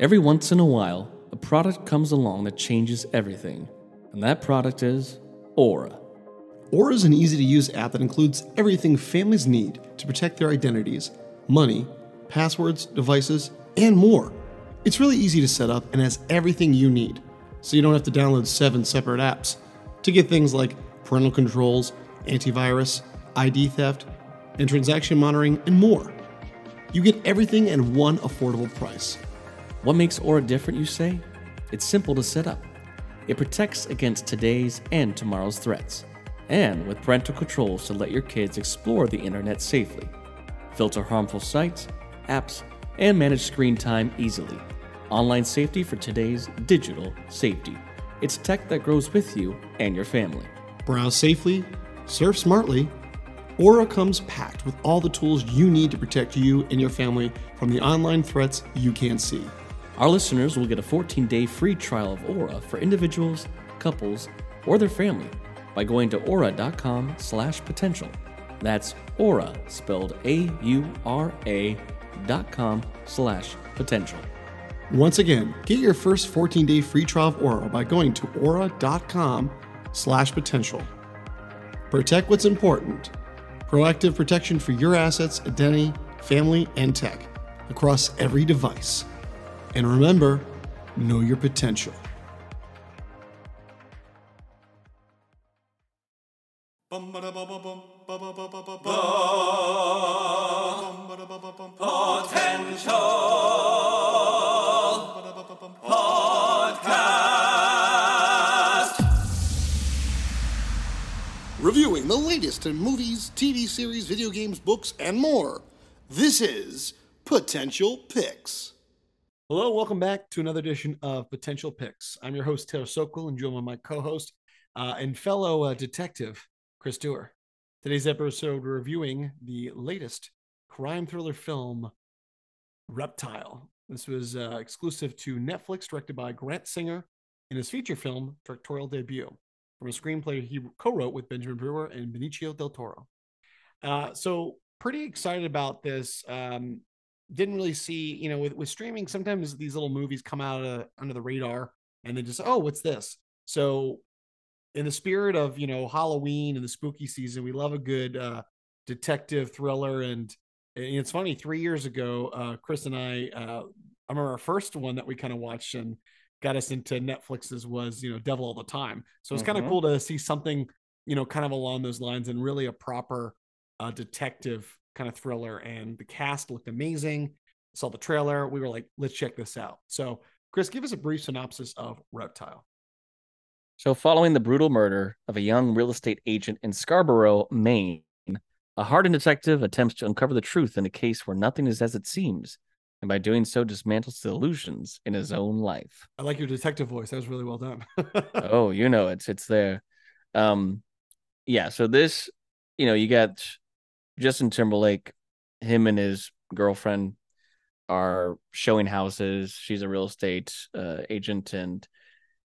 Every once in a while, a product comes along that changes everything, and that product is Aura. Aura is an easy to use app that includes everything families need to protect their identities, money, passwords, devices, and more. It's really easy to set up and has everything you need, so you don't have to download seven separate apps to get things like parental controls, antivirus, ID theft, and transaction monitoring, and more. You get everything at one affordable price. What makes Aura different, you say? It's simple to set up. It protects against today's and tomorrow's threats, and with parental controls to let your kids explore the internet safely, filter harmful sites, apps, and manage screen time easily. Online safety for today's digital safety. It's tech that grows with you and your family. Browse safely, surf smartly. Aura comes packed with all the tools you need to protect you and your family from the online threats you can't see. Our listeners will get a 14 day free trial of Aura for individuals, couples, or their family by going to aura.com slash potential. That's aura, spelled A U R A dot com slash potential. Once again, get your first 14 day free trial of Aura by going to aura.com slash potential. Protect what's important. Proactive protection for your assets, identity, family, and tech across every device. And remember, know your potential. Potential Podcast. Reviewing the latest in movies, TV series, video games, books, and more. This is Potential Picks. Hello, welcome back to another edition of Potential Picks. I'm your host, Taylor Sokol, and joined by my co host uh, and fellow uh, detective, Chris Dewar. Today's episode, we're reviewing the latest crime thriller film, Reptile. This was uh, exclusive to Netflix, directed by Grant Singer in his feature film directorial debut from a screenplay he co-wrote with Benjamin Brewer and Benicio del Toro. Uh, so pretty excited about this. Um, didn't really see, you know, with, with streaming, sometimes these little movies come out of, under the radar and they just, oh, what's this? So in the spirit of, you know, Halloween and the spooky season, we love a good uh, detective thriller. And, and it's funny, three years ago, uh, Chris and I, uh, I remember our first one that we kind of watched and got us into Netflix's was, you know, Devil All the Time. So it's mm-hmm. kind of cool to see something, you know, kind of along those lines and really a proper uh, detective kind of thriller. And the cast looked amazing. Saw the trailer. We were like, let's check this out. So, Chris, give us a brief synopsis of Reptile. So, following the brutal murder of a young real estate agent in Scarborough, Maine, a hardened detective attempts to uncover the truth in a case where nothing is as it seems and by doing so dismantles the illusions in his own life. I like your detective voice. That was really well done. oh, you know it's it's there. Um yeah, so this, you know, you got Justin Timberlake, him and his girlfriend are showing houses. She's a real estate uh, agent and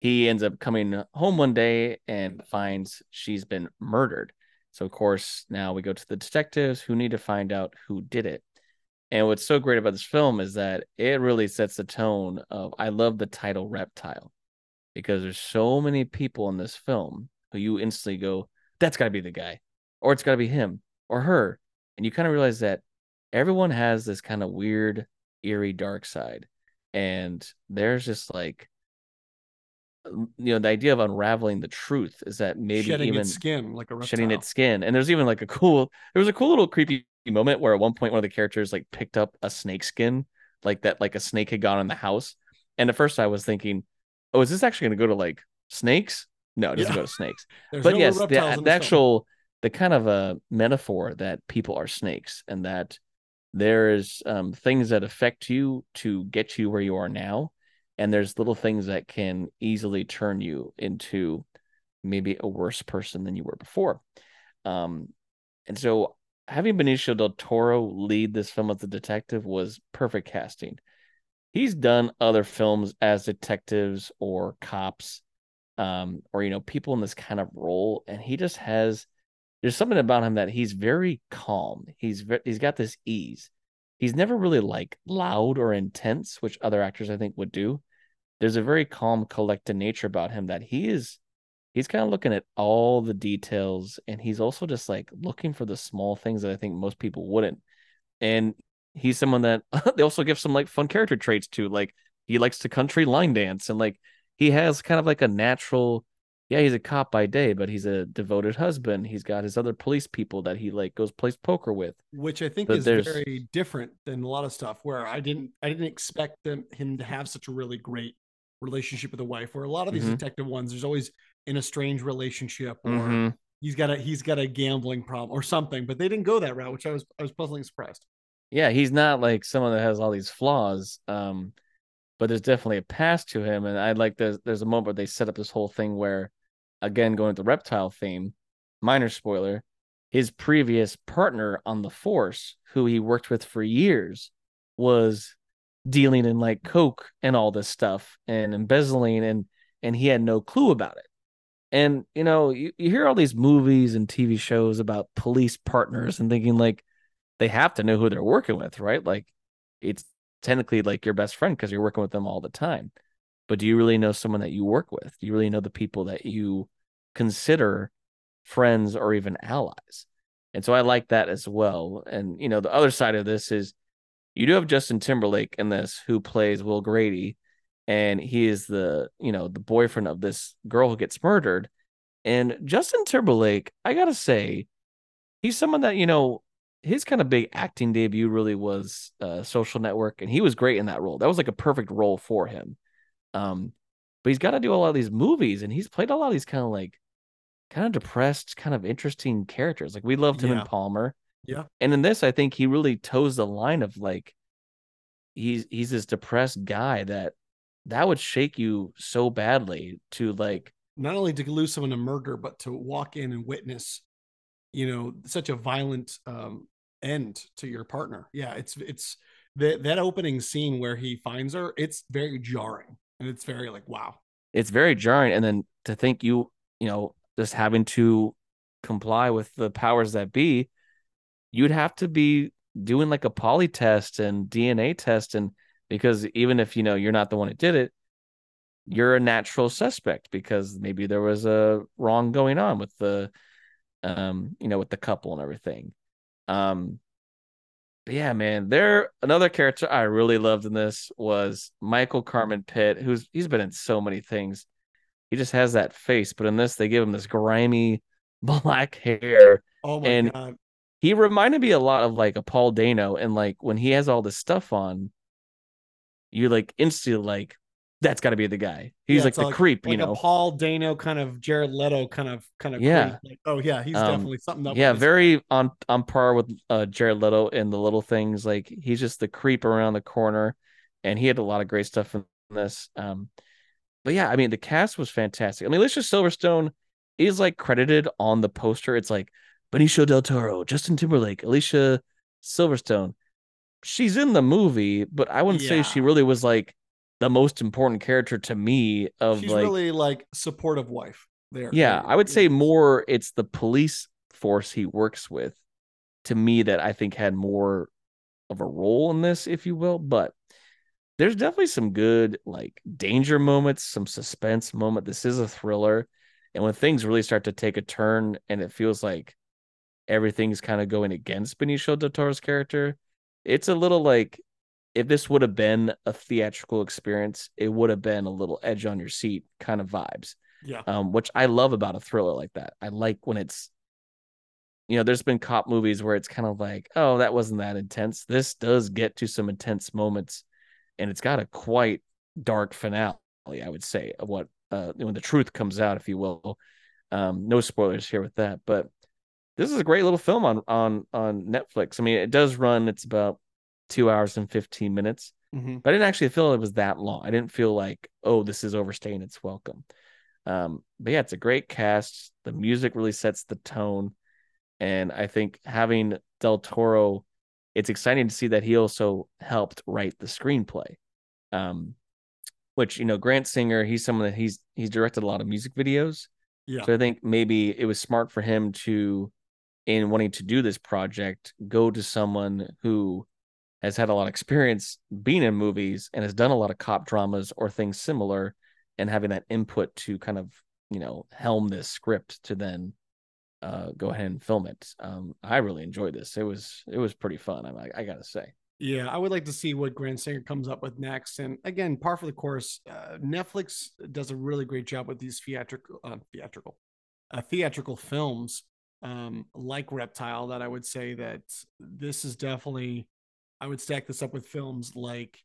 he ends up coming home one day and finds she's been murdered. So of course, now we go to the detectives who need to find out who did it. And what's so great about this film is that it really sets the tone of I love the title Reptile because there's so many people in this film who you instantly go, that's got to be the guy, or it's got to be him or her. And you kind of realize that everyone has this kind of weird, eerie, dark side. And there's just like, you know, the idea of unraveling the truth is that maybe shedding even its skin, like a reptile. shedding its skin. And there's even like a cool, there was a cool little creepy moment where at one point one of the characters like picked up a snake skin, like that, like a snake had gone in the house. And at first I was thinking, oh, is this actually going to go to like snakes? No, it doesn't yeah. go to snakes. but no yes, the, the actual, the kind of a metaphor that people are snakes and that there's um, things that affect you to get you where you are now. And there's little things that can easily turn you into maybe a worse person than you were before. Um, and so having Benicio del Toro lead this film as a detective was perfect casting. He's done other films as detectives or cops, um, or you know, people in this kind of role, and he just has. There's something about him that he's very calm. He's he's got this ease, he's never really like loud or intense, which other actors I think would do. There's a very calm, collected nature about him that he is he's kind of looking at all the details and he's also just like looking for the small things that I think most people wouldn't. And he's someone that they also give some like fun character traits to. Like he likes to country line dance and like he has kind of like a natural yeah, he's a cop by day, but he's a devoted husband. He's got his other police people that he like goes plays poker with, which I think but is there's... very different than a lot of stuff. Where I didn't, I didn't expect them him to have such a really great relationship with a wife. Where a lot of these mm-hmm. detective ones, there's always in a strange relationship, or mm-hmm. he's got a he's got a gambling problem or something. But they didn't go that route, which I was I was pleasantly surprised. Yeah, he's not like someone that has all these flaws. Um, but there's definitely a past to him. And I like there's there's a moment where they set up this whole thing where, again, going to the reptile theme, minor spoiler, his previous partner on the force, who he worked with for years, was dealing in like coke and all this stuff and embezzling and and he had no clue about it. And you know, you, you hear all these movies and TV shows about police partners and thinking like they have to know who they're working with, right? Like it's technically like your best friend because you're working with them all the time. But do you really know someone that you work with? Do you really know the people that you consider friends or even allies? And so I like that as well. And you know, the other side of this is you do have Justin Timberlake in this who plays Will Grady and he is the, you know, the boyfriend of this girl who gets murdered. And Justin Timberlake, I got to say, he's someone that, you know, his kind of big acting debut really was uh, Social Network, and he was great in that role. That was like a perfect role for him. Um, but he's got to do a lot of these movies, and he's played a lot of these kind of like kind of depressed, kind of interesting characters. Like we loved him yeah. in Palmer, yeah, and in this, I think he really toes the line of like he's he's this depressed guy that that would shake you so badly to like not only to lose someone to murder, but to walk in and witness you know such a violent um end to your partner. Yeah, it's it's that that opening scene where he finds her, it's very jarring. And it's very like, wow. It's very jarring. And then to think you, you know, just having to comply with the powers that be, you'd have to be doing like a poly test and DNA test and because even if you know you're not the one that did it, you're a natural suspect because maybe there was a wrong going on with the um, you know, with the couple and everything. Um, but yeah, man, there another character I really loved in this was Michael Carmen Pitt, who's he's been in so many things. He just has that face, but in this they give him this grimy black hair. Oh my and god. He reminded me a lot of like a Paul Dano, and like when he has all this stuff on, you like instantly like that's got to be the guy. He's yeah, like the like, creep, like you know. A Paul Dano kind of Jared Leto kind of kind of yeah. Like, oh yeah, he's um, definitely something. yeah, very on on par with uh, Jared Leto in the little things. Like he's just the creep around the corner, and he had a lot of great stuff in this. Um, but yeah, I mean the cast was fantastic. I mean Alicia Silverstone is like credited on the poster. It's like Benicio del Toro, Justin Timberlake, Alicia Silverstone. She's in the movie, but I wouldn't yeah. say she really was like the most important character to me of She's like really like supportive wife there. Yeah, I would say more it's the police force he works with to me that I think had more of a role in this, if you will. But there's definitely some good like danger moments, some suspense moment. This is a thriller. And when things really start to take a turn and it feels like everything's kind of going against Benicio del Toro's character, it's a little like if this would have been a theatrical experience, it would have been a little edge on your seat kind of vibes. Yeah. Um, which I love about a thriller like that. I like when it's, you know, there's been cop movies where it's kind of like, oh, that wasn't that intense. This does get to some intense moments, and it's got a quite dark finale, I would say, of what uh when the truth comes out, if you will. Um, no spoilers here with that, but this is a great little film on on on Netflix. I mean, it does run. It's about two hours and 15 minutes. Mm-hmm. But I didn't actually feel it was that long. I didn't feel like, oh, this is overstaying its welcome. Um, but yeah, it's a great cast. The music really sets the tone. And I think having Del Toro, it's exciting to see that he also helped write the screenplay. Um, which, you know, Grant Singer, he's someone that he's he's directed a lot of music videos. Yeah. So I think maybe it was smart for him to, in wanting to do this project, go to someone who has had a lot of experience being in movies and has done a lot of cop dramas or things similar and having that input to kind of you know helm this script to then uh, go ahead and film it. Um, I really enjoyed this. It was it was pretty fun. I, I gotta say. Yeah, I would like to see what Grant Singer comes up with next. And again, par for the course, uh, Netflix does a really great job with these theatrical, uh, theatrical, uh, theatrical films um, like Reptile. That I would say that this is definitely, I would stack this up with films like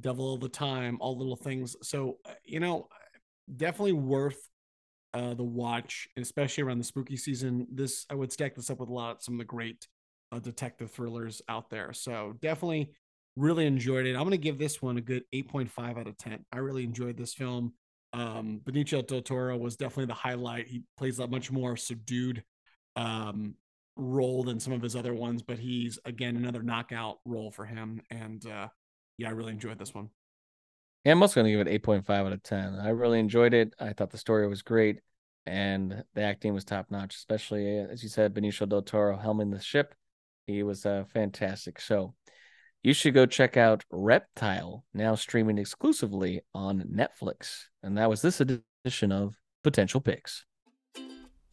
Devil All the Time, All Little Things. So uh, you know, definitely worth uh, the watch, especially around the spooky season. This I would stack this up with a lot of some of the great uh, detective thrillers out there. So definitely really enjoyed it. I'm going to give this one a good 8.5 out of 10. I really enjoyed this film. Um, Benicio del Toro was definitely the highlight. He plays a much more subdued um, role than some of his other ones, but he's again another knockout role for him. And uh, yeah, I really enjoyed this one. Yeah, I'm also going to give it 8.5 out of 10. I really enjoyed it. I thought the story was great and the acting was top notch, especially as you said, Benicio del Toro helming the ship. He was uh, fantastic. So you should go check out Reptile, now streaming exclusively on Netflix. And that was this edition of Potential Picks.